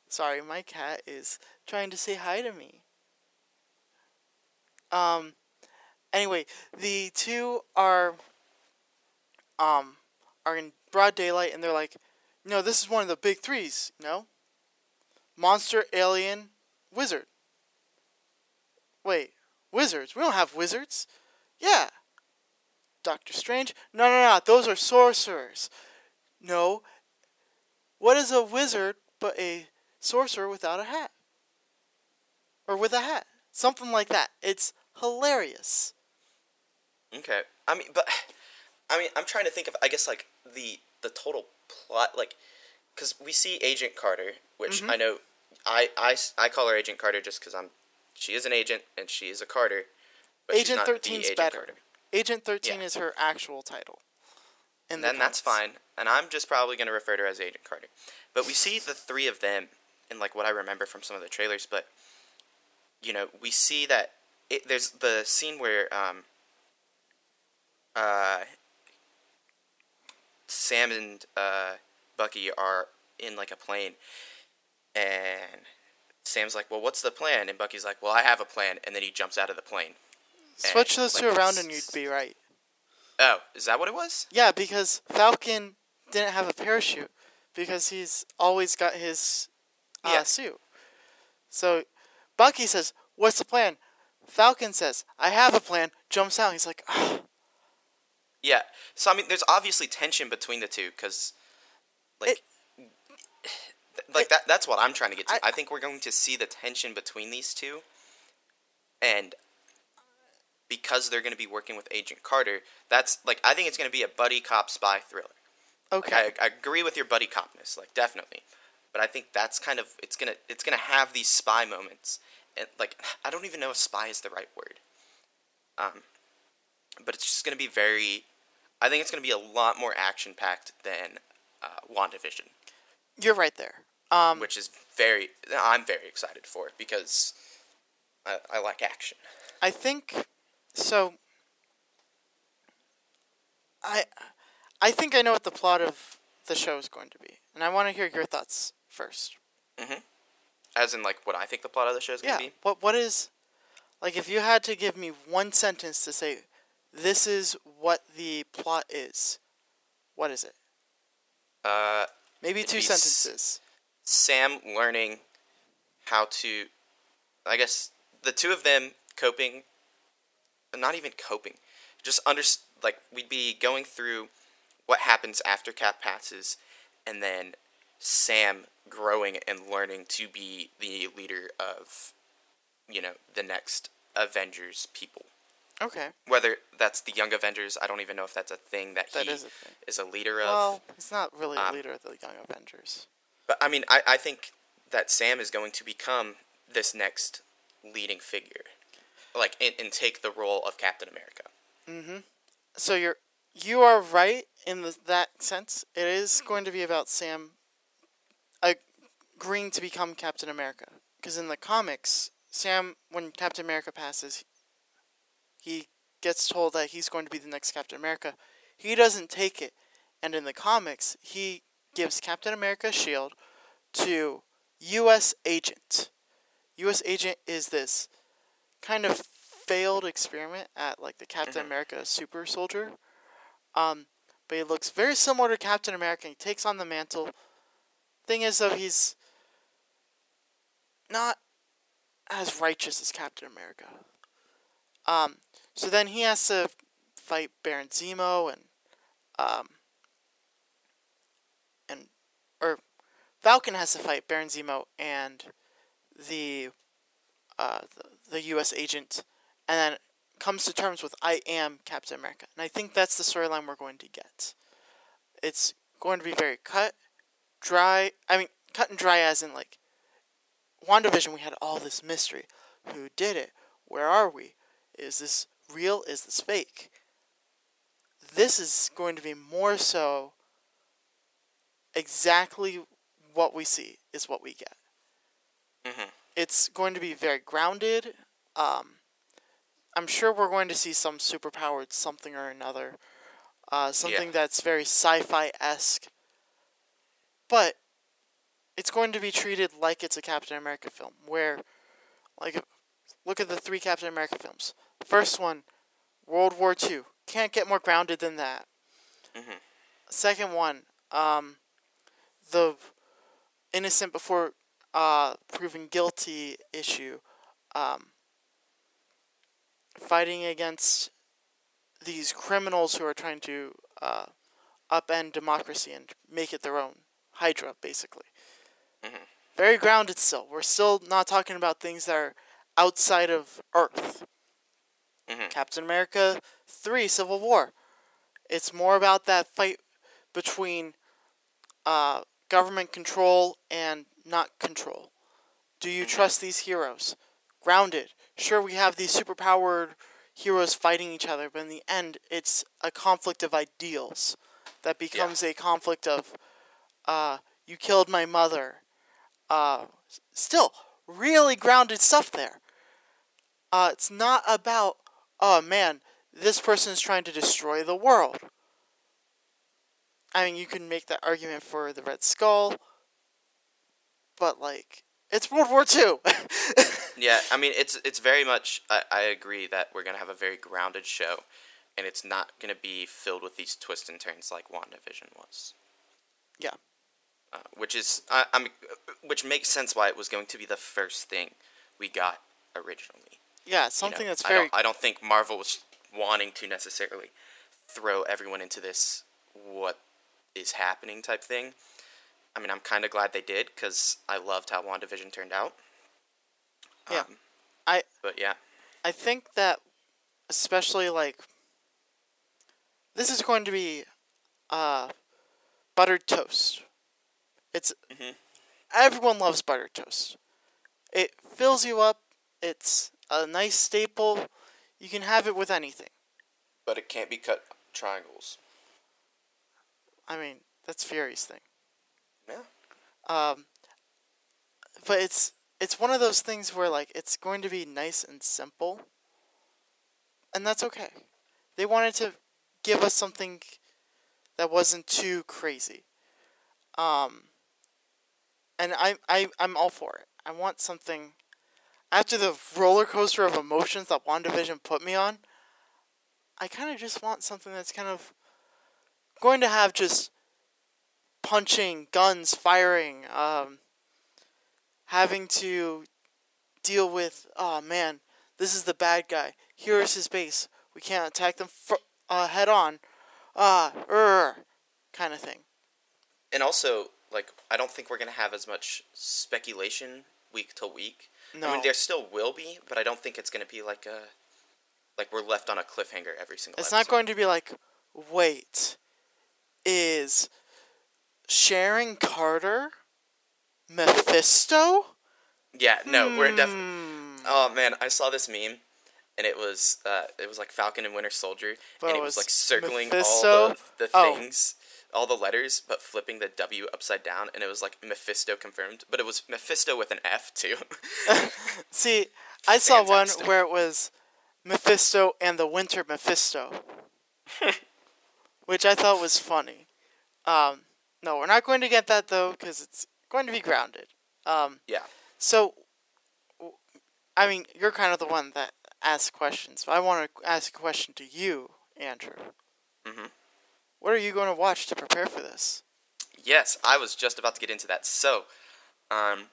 Sorry, my cat is trying to say hi to me. Um anyway, the two are um are in broad daylight and they're like, no, this is one of the big threes, no? Monster, alien, wizard. Wait, wizards? We don't have wizards. Yeah. Doctor Strange? No, no, no, those are sorcerers. No. What is a wizard but a sorcerer without a hat? Or with a hat. Something like that. It's hilarious. Okay. I mean, but I mean, I'm trying to think of. I guess like the the total plot, like, because we see Agent Carter, which Mhm. I know, i i call her Agent Carter just because I'm, she is an agent and she is a Carter. Agent the Agent better. Carter. Agent 13 Yeah. is her actual title. And the then that's fine. And I'm just probably going to refer to her as Agent Carter. But we see the three of them in like what I remember from some of the trailers. But you know, we see that it, there's the scene where um, uh, Sam and uh, Bucky are in like a plane, and Sam's like, "Well, what's the plan?" And Bucky's like, "Well, I have a plan," and then he jumps out of the plane. Switch those like, two around and you'd be right. Oh, is that what it was? Yeah, because Falcon didn't have a parachute because he's always got his uh, Yeah. suit. So Bucky says, "What's the plan?" Falcon says, "I have a plan." Jumps out. He's like, "Ah, Yeah. So I mean, there's obviously tension between the two because, like, th- like that. That's what I'm trying to get to. I- I, think we're going to see the tension between these two, and because they're going to be working with Agent Carter, that's like I think it's going to be a buddy cop spy thriller. okay." Like, I, I agree with your buddy copness, like definitely, but I think that's kind of it's gonna it's gonna have these spy moments, and like I don't even know if spy is the right word. Um, but it's just gonna be very. I think it's gonna be a lot more action packed than uh, Wandavision, You're right there. Um, which is very. I'm very excited for it because I, I like action. I think so. I I think I know what the plot of the show is going to be, and I want to hear your thoughts first. As in, like, what I think the plot of the show is gonna Yeah. be. What what is like if you had to give me one sentence to say this is what the plot is, what is it? Uh, Maybe two be s- sentences. Sam learning how to, I guess, the two of them coping, not even coping, just under like we'd be going through what happens after Cap passes, and then Sam growing and learning to be the leader of, you know, the next Avengers people. Okay. Whether that's the Young Avengers, I don't even know if that's a thing that, That he is a is a leader of. Well, he's not really a um, leader of the Young Avengers. But I mean, I, I think that Sam is going to become this next leading figure, like and, and take the role of Captain America. Mm-hmm. So you're you are right in the, that sense. It is going to be about Sam agreeing to become Captain America. Because in the comics, Sam, when Captain America passes, he gets told that he's going to be the next Captain America. He doesn't take it, and in the comics, he gives Captain America's shield to U.S. Agent. U.S. Agent is this kind of failed experiment at like the Captain America super soldier. Um, but he looks very similar to Captain America. He takes on the mantle. Thing is, though, he's not as righteous as Captain America. Um, so then he has to fight Baron Zemo and um, or Falcon has to fight Baron Zemo and the uh, the, the U.S. agent, and then comes to terms with I am Captain America, and I think that's the storyline we're going to get. It's going to be very cut, dry. I mean, cut and dry as in like WandaVision. We had all this mystery: who did it? Where are we? Is this real? Is this fake? This is going to be more so. Exactly what we see is what we get Mhm. it's going to be very grounded. Um, I'm sure we're going to see some superpowered something or another, uh, something Yeah. that's very sci-fi esque. But it's going to be treated like it's a Captain America film, where, like, look at the three Captain America films. First one, World War II. Can't get more grounded than that. Mhm. Second one, um, the innocent before uh, proven guilty issue, um, fighting against these criminals who are trying to uh, upend democracy and make it their own. Hydra, basically. Very grounded still. We're still not talking about things that are outside of Earth. Mhm. Captain America 3 Civil War. It's more about that fight between uh, government control and not control. Do you trust these heroes? Grounded. Sure, we have these superpowered heroes fighting each other, but in the end, it's a conflict of ideals that becomes a conflict of, uh, you killed my mother. Uh, still, really grounded stuff there. Uh, it's not about, oh man, this person is trying to destroy the world. I mean, you can make that argument for the Red Skull, but like, it's World War II. Yeah, I mean it's it's very much. I, I agree that we're gonna have a very grounded show, and it's not gonna be filled with these twists and turns like WandaVision was. yeah. uh, which is I, I'm, which makes sense why it was going to be the first thing we got originally. Yeah, you something know? that's I very don't, I don't think Marvel was wanting to necessarily throw everyone into this what is happening type thing. I mean, I'm kind of glad they did because I loved how WandaVision turned out. Yeah. Um, I but yeah, I think that especially like this is going to be uh buttered toast. It's Mhm. everyone loves buttered toast. It fills you up. It's a nice staple. You can have it with anything. but it can't be cut triangles. I mean, that's Fury's thing. Yeah. Um, but it's it's one of those things where like it's going to be nice and simple, and that's okay. They wanted to give us something that wasn't too crazy. Um, and I I I'm all for it. I want something after the roller coaster of emotions that WandaVision put me on. I kind of just want something that's kind of going to have just punching, guns firing, um, having to deal with, oh man, this is the bad guy. Here is his base. We can't attack them fr- uh, head on. Ah, uh, kind of thing. And also, like, I don't think we're gonna have as much speculation week to week. No. I mean, there still will be, but I don't think it's gonna be like a like we're left on a cliffhanger every single. It's episode. not going to be like, wait, is Sharon Carter Mephisto? Yeah, no, we're definitely. Hmm. Oh man, I saw this meme, and it was uh, it was like Falcon and Winter Soldier, But and it it was was like circling Mephisto? all the, the Oh. things, all the letters, but flipping the W upside down, and it was like Mephisto confirmed, but it was Mephisto with an F too. See, I saw one where it was Mephisto and the Winter Mephisto, which I thought was funny. Um, no, we're not going to get that though because it's going to be grounded. Um, yeah. so, I mean, you're kind of the one that asks questions. But I want to ask a question to you, Andrew. Mhm. What are you going to watch to prepare for this? Yes, I was just about to get into that. So, um,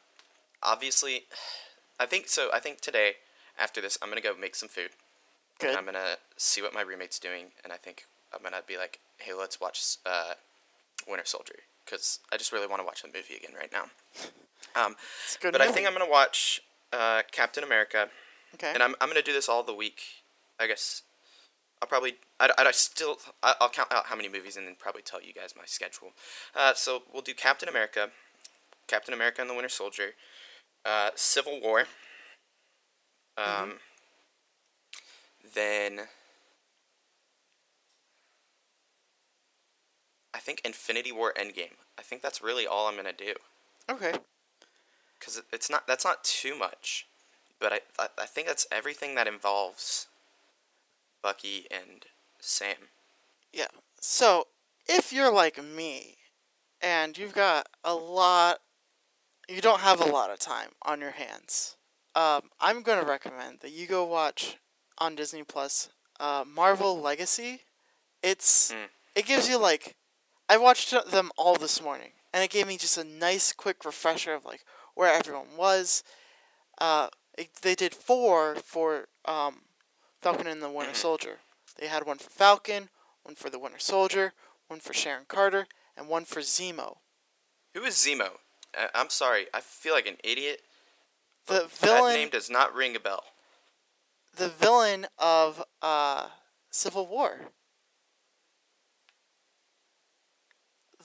obviously, I think so. I think today, after this, I'm gonna go make some food. Good. And I'm gonna see what my roommate's doing, and I think I'm gonna be like, "Hey, let's watch uh, Winter Soldier," because I just really want to watch the movie again right now. Um, It's a good but I think I'm gonna watch uh, Captain America, okay. and I'm I'm gonna do this all the week. I guess I'll probably I, I, still I'll count out how many movies and then probably tell you guys my schedule. Uh, so we'll do Captain America, Captain America and the Winter Soldier, uh, Civil War. Um, Then I think Infinity War Endgame. I think that's really all I'm gonna do okay. because it's not that's not too much, but I, I I think that's everything that involves Bucky and Sam. Yeah. So, if you're like me and you've got a lot, you don't have a lot of time on your hands, um, I'm going to recommend that you go watch on Disney Plus uh, Marvel Legacy. It's Mm. it gives you like I watched them all this morning, and it gave me just a nice quick refresher of like where everyone was. Uh, it, they did four for um, Falcon and the Winter Soldier. They had one for Falcon, one for the Winter Soldier, one for Sharon Carter, and one for Zemo. Who is Zemo? I, I'm sorry, I feel like an idiot. The villain. That villain, name does not ring a bell. the villain of uh, Civil War.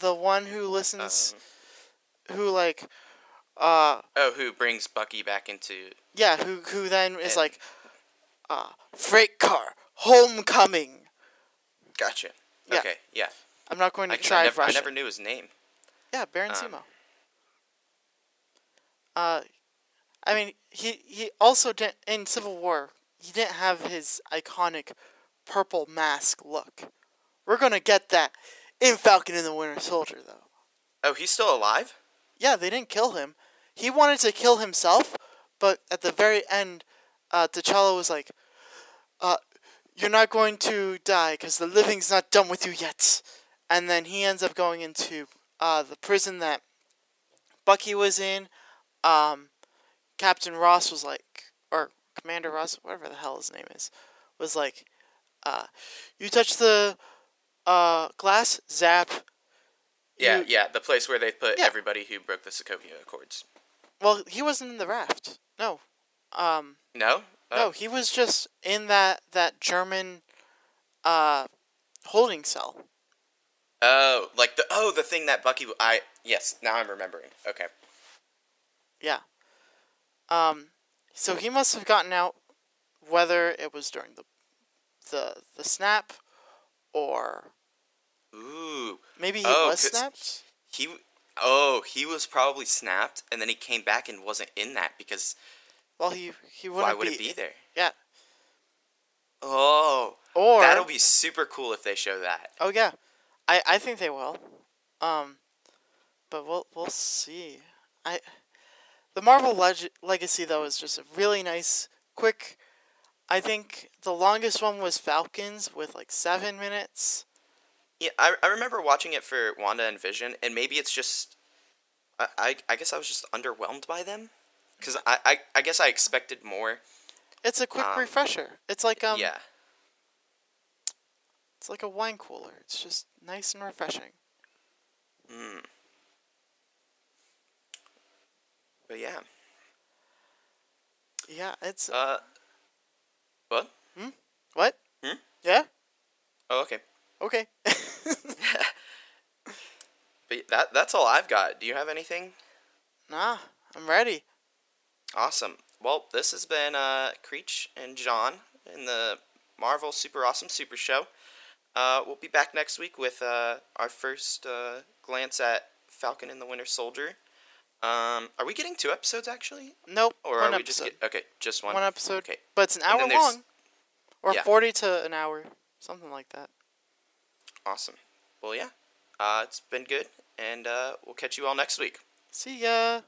The one who listens, Um, who like, uh, oh, who brings Bucky back into? yeah, who who then is And- like, uh, freight car, homecoming. Gotcha. Yeah. Okay, yeah. I'm not going to I, try I, never, I never knew his name. Yeah, Baron Um, Zemo. Uh, I mean, he he also didn't in Civil War. He didn't have his iconic purple mask look. We're gonna get that in Falcon and the Winter Soldier, though. Oh, he's still alive? Yeah, they didn't kill him. He wanted to kill himself, but at the very end, uh, T'Challa was like, uh, "You're not going to die because the living's not done with you yet." And then he ends up going into uh, the prison that Bucky was in, um, Captain Ross was like, or Commander Ross, whatever the hell his name is, was like, uh, you touch the uh, glass, zap. Yeah, You- yeah, the place where they put Yeah. everybody who broke the Sokovia Accords. Well, he wasn't in the raft. No. Um, No? Oh, no, he was just in that that German uh, holding cell. Oh, like the oh the thing that Bucky I yes now I'm remembering. Okay. Yeah. Um, so he must have gotten out, whether it was during the the the snap, or Ooh, maybe he Oh, was snapped. he oh he was probably snapped and then he came back and wasn't in that because Well, he he wouldn't why would be, it be there? Yeah. Oh, Or that'll be super cool if they show that. oh yeah, I I think they will. Um, but we'll we'll see. I the Marvel leg- Legacy though is just a really nice, quick. I think the longest one was Falcons with like seven minutes. Yeah, I, I remember watching it for Wanda and Vision, and maybe it's just, I, I, I guess I was just underwhelmed by them, because I, I, I guess I expected more. It's a quick Um, refresher. It's like um, yeah, it's like a wine cooler. It's just nice and refreshing. mm. but yeah, Yeah, it's uh, what? Hmm? what? hmm? Yeah. Oh, okay. Okay. But that, that's all I've got. Do you have anything? nah, I'm ready. Awesome. Well, this has been uh, Creech and John in the Marvel Super Awesome Super Show. Uh, we'll be back next week with uh, our first uh, glance at Falcon and the Winter Soldier. Um, are we getting two episodes actually, Nope. or one are we episode. just get, okay, just one? one episode? Okay. But it's an hour long, or Yeah. forty to an hour, something like that. Awesome. Well, yeah. Uh, it's been good, and uh, we'll catch you all next week. See ya.